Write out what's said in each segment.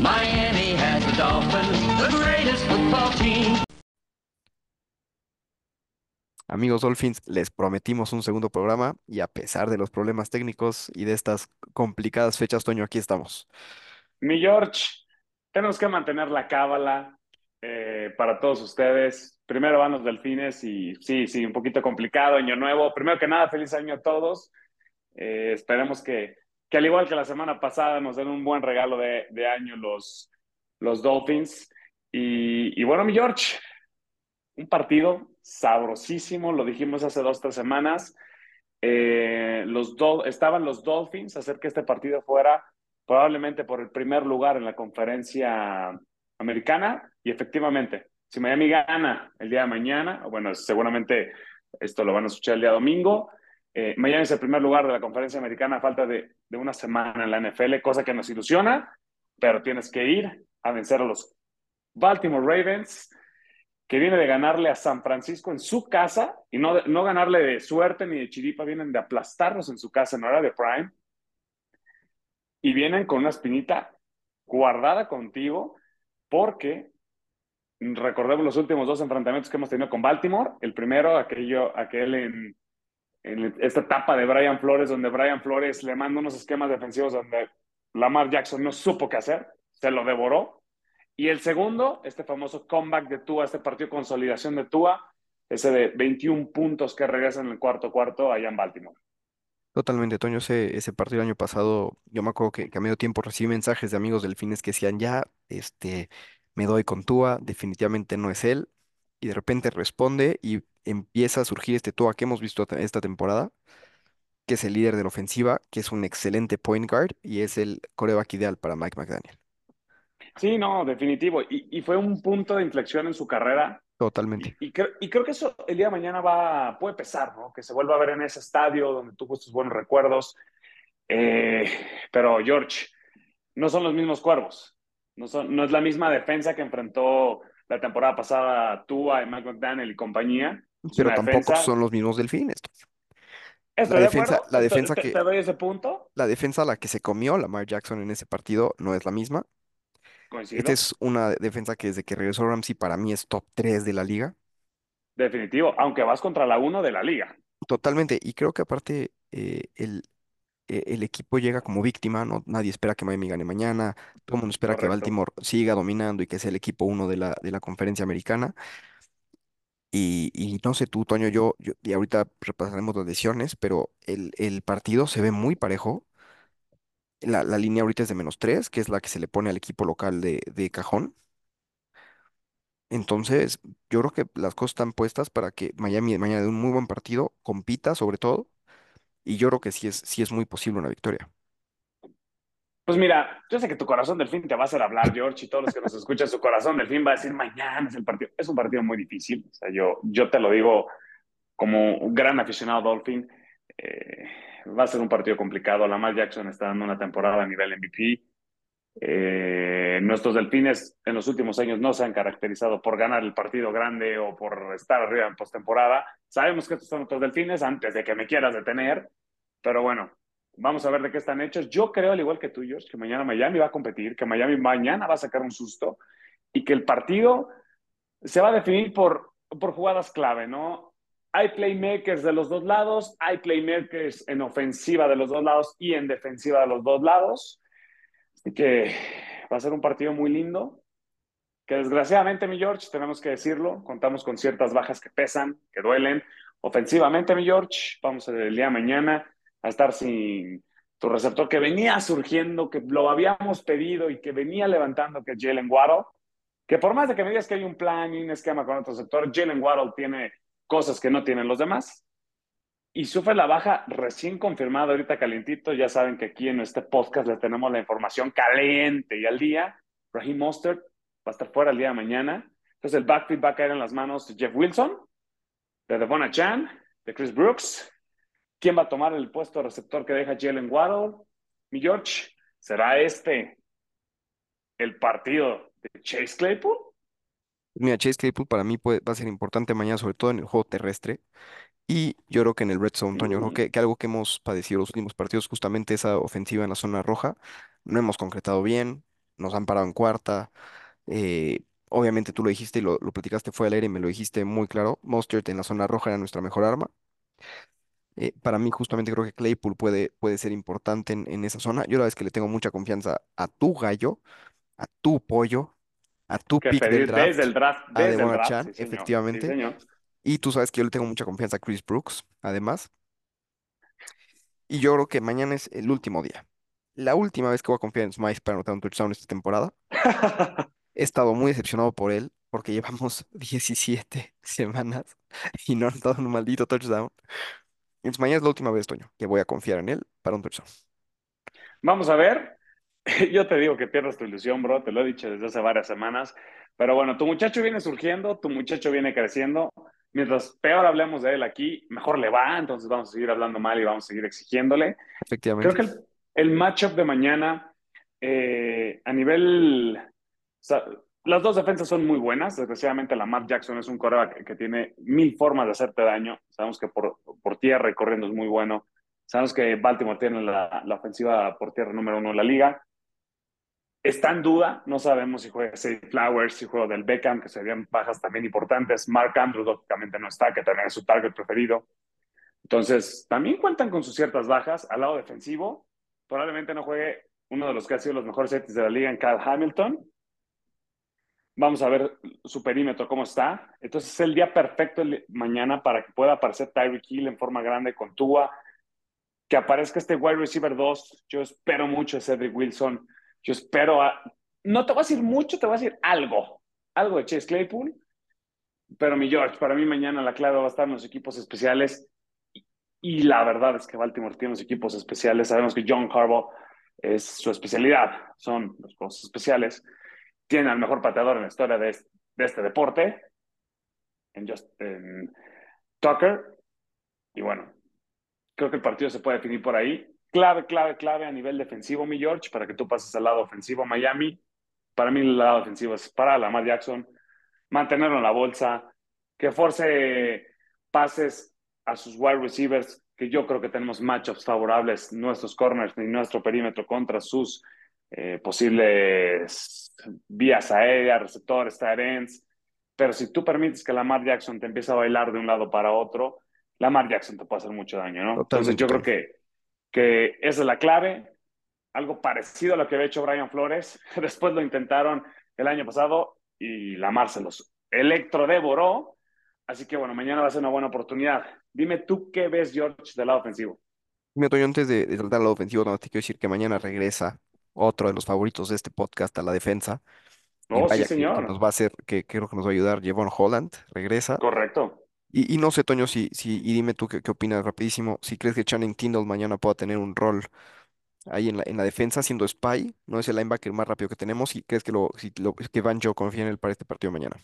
Miami has the Dolphins, the greatest football team. Amigos Dolphins, les prometimos un segundo programa y a pesar de los problemas técnicos y de estas complicadas fechas, Toño, aquí estamos. Mi George, tenemos que mantener la cábala eh, para todos ustedes. Primero van los delfines y sí, sí, un poquito complicado, año nuevo. Primero que nada, feliz año a todos. Eh, esperemos que, que, al igual que la semana pasada, nos den un buen regalo de, año los, los Dolphins. Y, y bueno, mi George, un partido sabrosísimo, lo dijimos hace dos, tres semanas. Eh, los do estaban los Dolphins a hacer que este partido fuera probablemente por el primer lugar en la conferencia americana y efectivamente, si Miami gana el día de mañana, bueno, seguramente esto lo van a escuchar el día domingo, eh, Miami es el primer lugar de la conferencia americana falta de, de una semana en la NFL, cosa que nos ilusiona, pero tienes que ir a vencer a los Baltimore Ravens que viene de ganarle a San Francisco en su casa y no, no ganarle de suerte ni de chiripa, vienen de aplastarlos en su casa en hora de prime y vienen con una espinita guardada contigo porque recordemos los últimos dos enfrentamientos que hemos tenido con Baltimore, el primero, aquello, aquel en, en esta etapa de Brian Flores, donde Brian Flores le manda unos esquemas defensivos donde Lamar Jackson no supo qué hacer, se lo devoró y el segundo, este famoso comeback de Tua, este partido consolidación de Tua, ese de 21 puntos que regresa en el cuarto cuarto allá en Baltimore. Totalmente, Toño, ese, ese partido el año pasado, yo me acuerdo que, que, a medio tiempo recibí mensajes de amigos delfines que decían, ya, este, me doy con Tua, definitivamente no es él, y de repente responde y empieza a surgir este Tua que hemos visto esta temporada, que es el líder de la ofensiva, que es un excelente point guard y es el coreback ideal para Mike McDaniel. Sí, no, definitivo. Y, y, fue un punto de inflexión en su carrera. Totalmente. Y, y, creo, y, creo, que eso el día de mañana va, puede pesar, ¿no? Que se vuelva a ver en ese estadio donde tuvo tus buenos recuerdos. Eh, pero, George, no son los mismos cuervos. No, son, no es la misma defensa que enfrentó la temporada pasada tú a Mike McDaniel y compañía. Pero tampoco defensa... son los mismos delfines. Estoy la de defensa, acuerdo. la defensa ¿Te, que te doy ese punto? la defensa a la que se comió Lamar Jackson en ese partido no es la misma. Coincido. Esta es una defensa que desde que regresó Ramsey para mí es top 3 de la liga. Definitivo, aunque vas contra la 1 de la liga. Totalmente, y creo que aparte eh, el, eh, el equipo llega como víctima, ¿no? Nadie espera que Miami gane mañana, todo el mundo espera que Correcto. Baltimore siga dominando y que sea el equipo uno de la, de la conferencia americana. Y, y no sé tú, Toño, yo, yo, y ahorita repasaremos las lesiones, pero el, el partido se ve muy parejo. La, la línea ahorita es de menos 3, que es la que se le pone al equipo local de, de cajón. Entonces, yo creo que las cosas están puestas para que Miami mañana de un muy buen partido, compita sobre todo, y yo creo que sí es, sí es muy posible una victoria. Pues mira, yo sé que tu corazón del fin te va a hacer hablar, George, y todos los que nos escuchan, su corazón del fin va a decir mañana es el partido. Es un partido muy difícil. O sea, yo, yo te lo digo como un gran aficionado Dolphin. Eh, va a ser un partido complicado. Lamar Jackson está dando una temporada a nivel MVP. Eh, nuestros delfines en los últimos años no se han caracterizado por ganar el partido grande o por estar arriba en postemporada. Sabemos que estos son nuestros delfines antes de que me quieras detener, pero bueno, vamos a ver de qué están hechos. Yo creo, al igual que tú, George, que mañana Miami va a competir, que Miami mañana va a sacar un susto y que el partido se va a definir por, por jugadas clave, ¿no? Hay playmakers de los dos lados, hay playmakers en ofensiva de los dos lados y en defensiva de los dos lados. Así que va a ser un partido muy lindo, que desgraciadamente, mi George, tenemos que decirlo, contamos con ciertas bajas que pesan, que duelen. Ofensivamente, mi George, vamos el día de mañana a estar sin tu receptor que venía surgiendo, que lo habíamos pedido y que venía levantando, que es Jalen Waddle, que por más de que me digas que hay un plan y un esquema con otro sector, Jalen Waddle tiene cosas que no tienen los demás y sufre la baja recién confirmada, ahorita calientito. Ya saben que aquí en este podcast les tenemos la información caliente y al día. Raheem Mostert va a estar fuera el día de mañana. Entonces el backfield va a caer en las manos de Jeff Wilson, de Devona Chan, de Chris Brooks. ¿Quién va a tomar el puesto de receptor que deja Jalen Waddle? Mi George, ¿será este el partido de Chase Claypool? Mira, Chase Claypool para mí puede, va a ser importante mañana, sobre todo en el juego terrestre. Y yo creo que en el Red Zone, Toño, creo que, que, algo que hemos padecido los últimos partidos, justamente esa ofensiva en la zona roja, no hemos concretado bien, nos han parado en cuarta. eh, obviamente tú lo dijiste y lo, lo platicaste fue al aire y me lo dijiste muy claro. Mostert en la zona roja era nuestra mejor arma. Eh, para mí, justamente creo que Claypool puede, puede ser importante en, en esa zona. Yo la verdad es que le tengo mucha confianza a tu gallo, a tu pollo, a tu Que pick del pedir desde draft, el draft, a desde el Devon draft, sí. Sí, efectivamente. señor. Y tú sabes que yo le tengo mucha confianza a Chris Brooks, además. Y yo creo que mañana es el último día. La última vez que voy a confiar en Smythe para anotar un touchdown esta temporada. He estado muy decepcionado por él porque llevamos 17 semanas y no ha anotado un maldito touchdown. Entonces mañana es la última vez, Toño, que voy a confiar en él para un touchdown. Vamos a ver. Yo te digo que pierdas tu ilusión, bro. Te lo he dicho desde hace varias semanas. Pero bueno, tu muchacho viene surgiendo, tu muchacho viene creciendo. Mientras peor hablemos de él aquí, mejor le va. Entonces vamos a seguir hablando mal y vamos a seguir exigiéndole. Creo Efectivamente. que el, el matchup de mañana, eh, a nivel. o sea, las dos defensas son muy buenas. Desgraciadamente, Lamar Jackson es un coreback que, que tiene mil formas de hacerte daño. Sabemos que por, por tierra y corriendo es muy bueno. Sabemos que Baltimore tiene la, la ofensiva por tierra número uno en la liga. Está en duda, no sabemos si juega Say Flowers, si juega del Beckham, que serían bajas también importantes. Mark Andrews, lógicamente, no está, que también es su target preferido. Entonces, también cuentan con sus ciertas bajas. Al lado defensivo, probablemente no juegue uno de los que ha sido los mejores safeties de la liga en Kyle Hamilton. Vamos a ver su perímetro cómo está. Entonces, es el día perfecto mañana para que pueda aparecer Tyreek Hill en forma grande con Tua, que aparezca este wide receiver 2. Yo espero mucho de Cedric Wilson. Yo espero a... No te voy a decir mucho, te voy a decir algo. Algo de Chase Claypool. Pero mi George, para mí mañana la clave va a estar en los equipos especiales. Y, y la verdad es que Baltimore tiene los equipos especiales. Sabemos que John Harbaugh es su especialidad, son los juegos especiales. Tiene al mejor pateador en la historia de este, de este deporte, en, Just, en Tucker. Y bueno, creo que el partido se puede definir por ahí. Clave, clave, clave a nivel defensivo, mi George, para que tú pases al lado ofensivo Miami. Para mí el lado defensivo es para Lamar Jackson, mantenerlo en la bolsa, que force pases a sus wide receivers, que yo creo que tenemos matchups favorables, nuestros corners y nuestro perímetro contra sus eh, posibles vías aéreas, receptores, tight ends. Pero si tú permites que Lamar Jackson te empiece a bailar de un lado para otro, Lamar Jackson te puede hacer mucho daño, ¿no? Entonces yo creo que, que esa es la clave. Algo parecido a lo que había hecho Brian Flores. Después lo intentaron el año pasado y Lamar se los electrodevoró. Así que bueno, mañana va a ser una buena oportunidad. Dime tú qué ves, George, del lado ofensivo. Mira, Toño, antes de, de saltar al lado ofensivo, no, te quiero decir que mañana regresa otro de los favoritos de este podcast a la defensa. Y Oh, sí, vaya que, que señor. nos va a hacer, que creo que nos va a ayudar Jevon Holland, regresa. Correcto. Y, no sé, Toño, si, si, y dime tú qué, qué opinas rapidísimo, si crees que Channing Tindall mañana pueda tener un rol ahí en la, en la defensa siendo spy, no es el linebacker más rápido que tenemos, y crees que lo, si lo, que Van Joe confía en él para este partido mañana.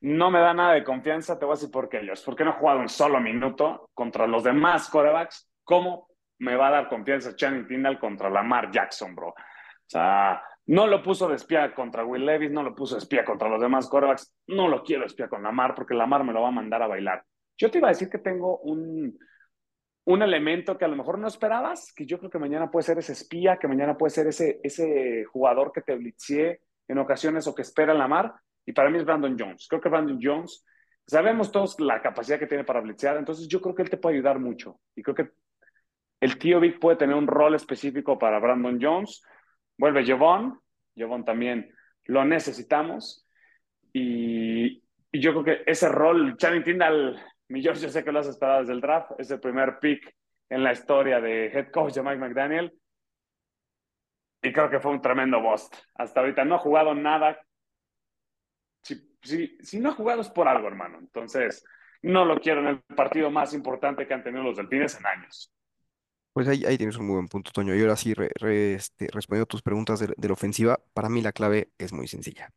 No me da nada de confianza, te voy a decir por qué, George. Porque no he jugado un solo minuto contra los demás corebacks. ¿Cómo me va a dar confianza Channing Tindall contra Lamar Jackson, bro? O sea, no lo puso de espía contra Will Levis, no lo puso de espía contra los demás corebacks. No lo quiero espía con Lamar porque Lamar me lo va a mandar a bailar. Yo te iba a decir que tengo un, un elemento que a lo mejor no esperabas, que yo creo que mañana puede ser ese espía, que mañana puede ser ese, ese jugador que te blitzee en ocasiones o que espera Lamar. Y para mí es Brandon Jones. Creo que Brandon Jones, sabemos todos la capacidad que tiene para blitzear, entonces yo creo que él te puede ayudar mucho. Y creo que el tío Vic puede tener un rol específico para Brandon Jones. Vuelve Jevon, Jevon también lo necesitamos. Y, yo creo que ese rol, Channing Tindall, mi George, yo sé que lo has esperado desde el draft, es el primer pick en la historia de head coach de Mike McDaniel. Y creo que fue un tremendo bust. Hasta ahorita no ha jugado nada. Si no ha jugado es por algo, hermano. Entonces, no lo quiero en el partido más importante que han tenido los Delfines en años. Pues ahí, tienes un muy buen punto, Toño. Y ahora sí, este, respondiendo a tus preguntas de, la ofensiva, para mí la clave es muy sencilla.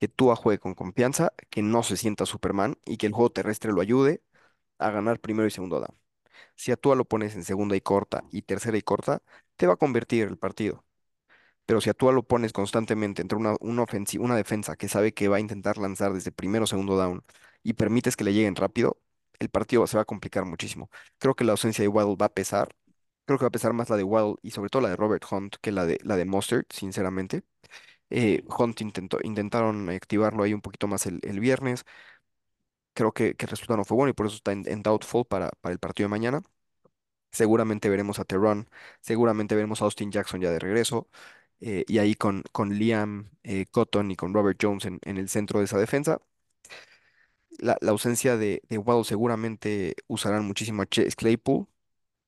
Que Tua juegue con confianza, que no se sienta Superman y que el juego terrestre lo ayude a ganar primero y segundo down. Si a Tua lo pones en segunda y corta y tercera y corta, te va a convertir el partido. Pero si a Tua lo pones constantemente entre una, una defensa que sabe que va a intentar lanzar desde primero o segundo down y permites que le lleguen rápido, el partido se va a complicar muchísimo. Creo que la ausencia de Waddle va a pesar Creo que va a pesar más la de Waddle y sobre todo la de Robert Hunt que la de, la de Mostert, sinceramente. Eh, Hunt intentó, intentaron activarlo ahí un poquito más el, el viernes. Creo que, que el resultado no fue bueno y por eso está en, en doubtful para, para el partido de mañana. Seguramente veremos a Terron, seguramente veremos a Austin Jackson ya de regreso. eh, y ahí con, con Liam eh, Cotton y con Robert Jones en, en el centro de esa defensa. La, la ausencia de, de Waddle seguramente usarán muchísimo a Chase Claypool.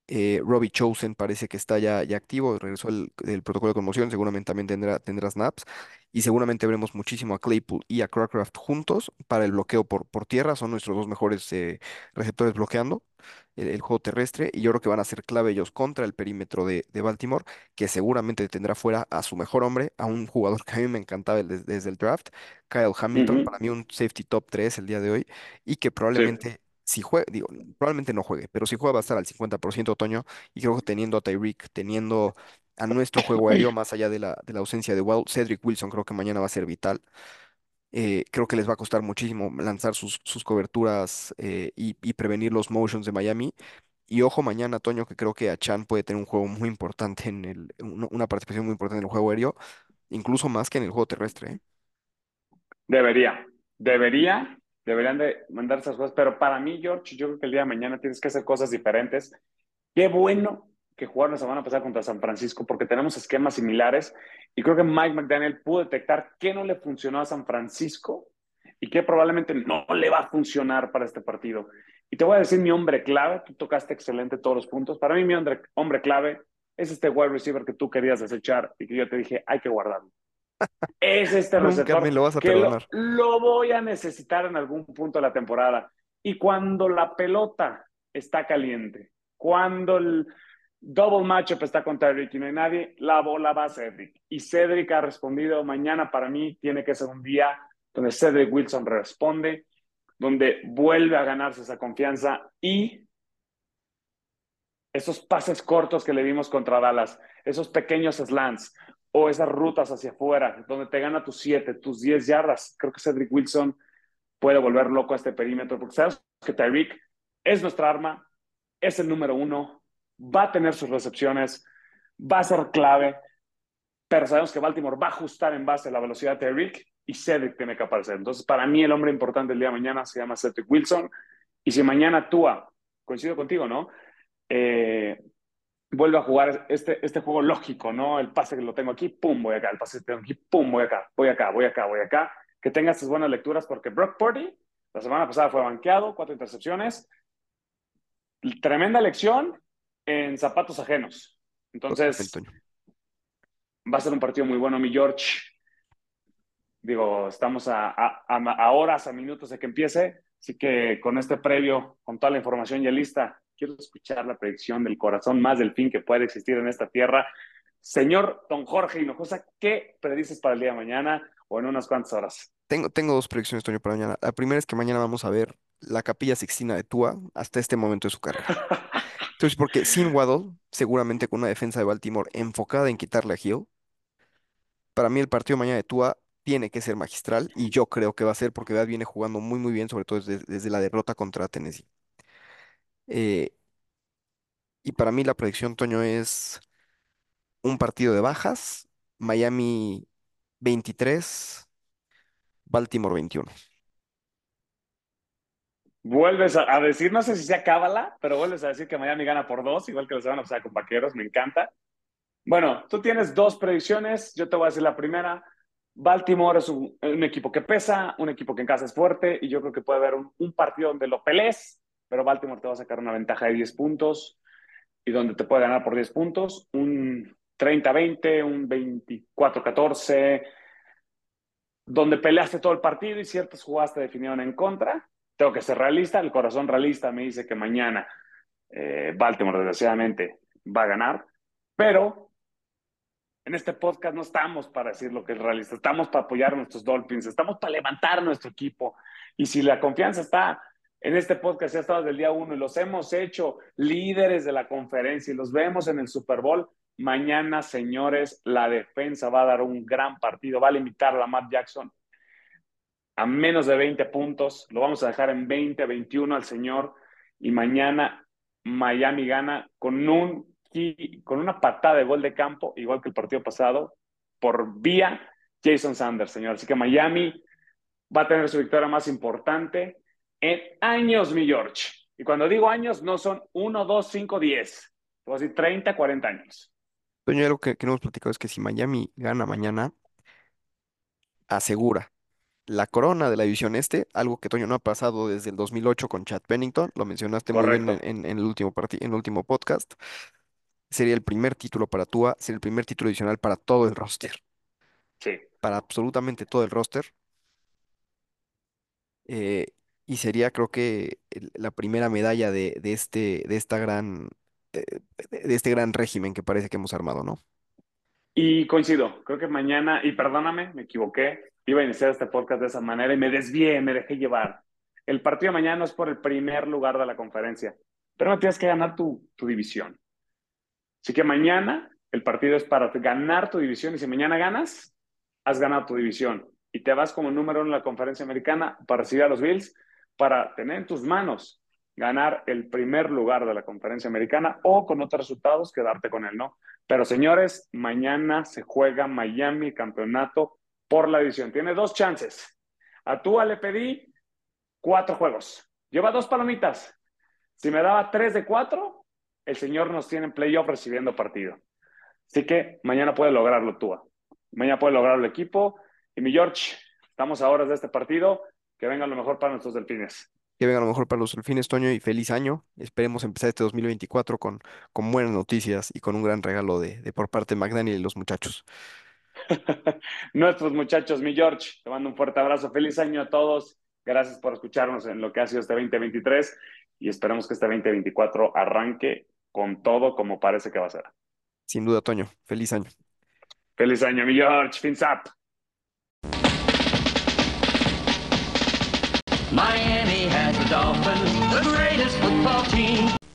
Eh, Robbie Chosen parece que está ya, ya activo, regresó el- del protocolo de conmoción, seguramente también tendrá, tendrá snaps. Y seguramente veremos muchísimo a Claypool y a Crackraft juntos para el bloqueo por, por tierra. Son nuestros dos mejores eh, receptores bloqueando el, el juego terrestre. Y yo creo que van a ser clave ellos contra el perímetro de, de Baltimore, que seguramente tendrá fuera a su mejor hombre, a un jugador que a mí me encantaba desde, desde el draft, Kyle Hamilton, para mí un safety top 3 el día de hoy, y que Sí. Si juegue, digo, probablemente no juegue, pero si juega va a estar al 50% otoño y creo que teniendo a Tyreek, teniendo a nuestro juego aéreo, más allá de la, de la ausencia de Wild, Cedric Wilson creo que mañana va a ser vital. Eh, creo que les va a costar muchísimo lanzar sus, sus coberturas eh, y, y prevenir los motions de Miami. Y ojo mañana, Toño, que creo que a Chan puede tener un juego muy importante en el, una una participación muy importante en el juego aéreo, incluso más que en el juego terrestre. ¿eh? Debería, debería, deberían de mandar esas cosas, pero para mí, George, yo creo que el día de mañana tienes que hacer cosas diferentes. Qué bueno que jugaron la semana pasada contra San Francisco porque tenemos esquemas similares y creo que Mike McDaniel pudo detectar qué no le funcionó a San Francisco y qué probablemente no le va a funcionar para este partido. Y te voy a decir mi hombre clave, tú tocaste excelente todos los puntos. Para mí mi hombre, hombre clave es este wide receiver que tú querías desechar y que yo te dije hay que guardarlo es este Nunca me receptor lo vas a que lo, lo voy a necesitar en algún punto de la temporada. Y cuando la pelota está caliente, cuando el double matchup está con Tyreek y no hay nadie, la bola va a Cedric. Y Cedric ha respondido, mañana para mí tiene que ser un día donde Cedric Wilson responde, donde vuelve a ganarse esa confianza y esos pases cortos que le vimos contra Dallas, esos pequeños slants o esas rutas hacia afuera, donde te gana tus 7, tus 10 yardas. Creo que Cedric Wilson puede volver loco a este perímetro, porque sabes que Tyreek es nuestra arma, es el número uno, va a tener sus recepciones, va a ser clave, pero sabemos que Baltimore va a ajustar en base a la velocidad de Tyreek y Cedric tiene que aparecer. Entonces, para mí, el hombre importante el día de mañana se llama Cedric Wilson. Y si mañana actúa, coincido contigo, ¿no? Eh, vuelve a jugar este, este juego lógico, ¿no? El pase que lo tengo aquí, pum, voy acá, el pase que tengo aquí, pum, voy acá, voy acá, voy acá, voy acá. Que tenga estas buenas lecturas porque Brock Purdy la semana pasada fue banqueado, cuatro intercepciones. Tremenda lección en zapatos ajenos. Entonces, va a ser un partido muy bueno, mi George. Digo, estamos a, a, a horas, a minutos de que empiece. Así que con este previo, con toda la información ya lista, quiero escuchar la predicción del corazón más del fin que puede existir en esta tierra. Señor Don Jorge Hinojosa, ¿qué predices para el día de mañana o en unas cuantas horas? Tengo, tengo dos predicciones, Toño, para mañana. La primera es que mañana vamos a ver la Capilla Sixtina de Tua hasta este momento de su carrera. Entonces, porque sin Waddle, seguramente con una defensa de Baltimore enfocada en quitarle a Hill, para mí el partido mañana de Tua tiene que ser magistral y yo creo que va a ser porque Vead viene jugando muy muy bien, sobre todo desde, desde la derrota contra Tennessee. Eh, y para mí la predicción, Toño, es un partido de bajas, Miami 23, Baltimore 21. Vuelves a, a, decir, no sé si sea cábala, pero vuelves a decir que Miami gana por dos, igual que la semana pasada con Vaqueros, me encanta. Bueno, tú tienes dos predicciones, yo te voy a decir la primera. Baltimore es un, equipo que pesa, un equipo que en casa es fuerte y yo creo que puede haber un, un, partido donde lo pelees, pero Baltimore te va a sacar una ventaja de 10 puntos y donde te puede ganar por 10 puntos, un 30-20, un 24-14, donde peleaste todo el partido y ciertas jugadas te definieron en contra. Tengo que ser realista, el corazón realista me dice que mañana eh, Baltimore desgraciadamente va a ganar, pero en este podcast no estamos para decir lo que es realista, estamos para apoyar a nuestros Dolphins, estamos para levantar nuestro equipo. Y si la confianza está en este podcast, ya estado desde el día uno y los hemos hecho líderes de la conferencia y los vemos en el Super Bowl, mañana, señores, la defensa va a dar un gran partido, va a limitar a Matt Jackson. A menos de 20 puntos, lo vamos a dejar en 20, 21 al señor. Y mañana Miami gana con un con una patada de gol de campo, igual que el partido pasado, por vía Jason Sanders, señor. Así que Miami va a tener su victoria más importante en años, mi George. Y cuando digo años, no son 1, 2, 5, 10. Voy a decir 30, 40 años. Toño, algo que, que no hemos platicado es que si Miami gana mañana, asegura la corona de la división este, algo que Toño no ha pasado desde el 2008 con Chad Pennington, lo mencionaste muy bien Correcto. en, en- en el último parti- en el último podcast. Sería el primer título para Tua, sería el primer título adicional para todo el roster, Sí. para absolutamente todo el roster. eh, y sería, creo que, la primera medalla de, de este, de esta gran, eh, de este gran régimen que parece que hemos armado, ¿no? Y coincido, creo que mañana, y perdóname, me equivoqué, iba a iniciar este podcast de esa manera y me desvié, me dejé llevar. El partido de mañana es por el primer lugar de la conferencia, pero no tienes que ganar tu, tu división. Así que mañana el partido es para ganar tu división y si mañana ganas, has ganado tu división y te vas como número uno en la conferencia americana para recibir a los Bills, para tener en tus manos ganar el primer lugar de la conferencia americana o con otros resultados quedarte con él, ¿no? Pero señores, mañana se juega Miami campeonato por la división. Tiene dos chances. A Tua le pedí cuatro juegos. Lleva dos palomitas. Si me daba tres de cuatro, el señor nos tiene en playoff recibiendo partido. Así que mañana puede lograrlo Tua. Mañana puede lograrlo el equipo. Y mi George, estamos a horas de este partido. Que venga lo mejor para nuestros delfines. Que venga lo mejor para los delfines, Toño, y feliz año. Esperemos empezar este 2024 con, con buenas noticias y con un gran regalo de, de por parte de McDaniel y los muchachos. Nuestros muchachos, mi George, te mando un fuerte abrazo. Feliz año a todos. Gracias por escucharnos en lo que ha sido este 2023 y esperemos que este 2024 arranque con todo como parece que va a ser. Sin duda, Toño, feliz año. Feliz año, mi George. Fins up. Miami has the Dolphins, the greatest football team.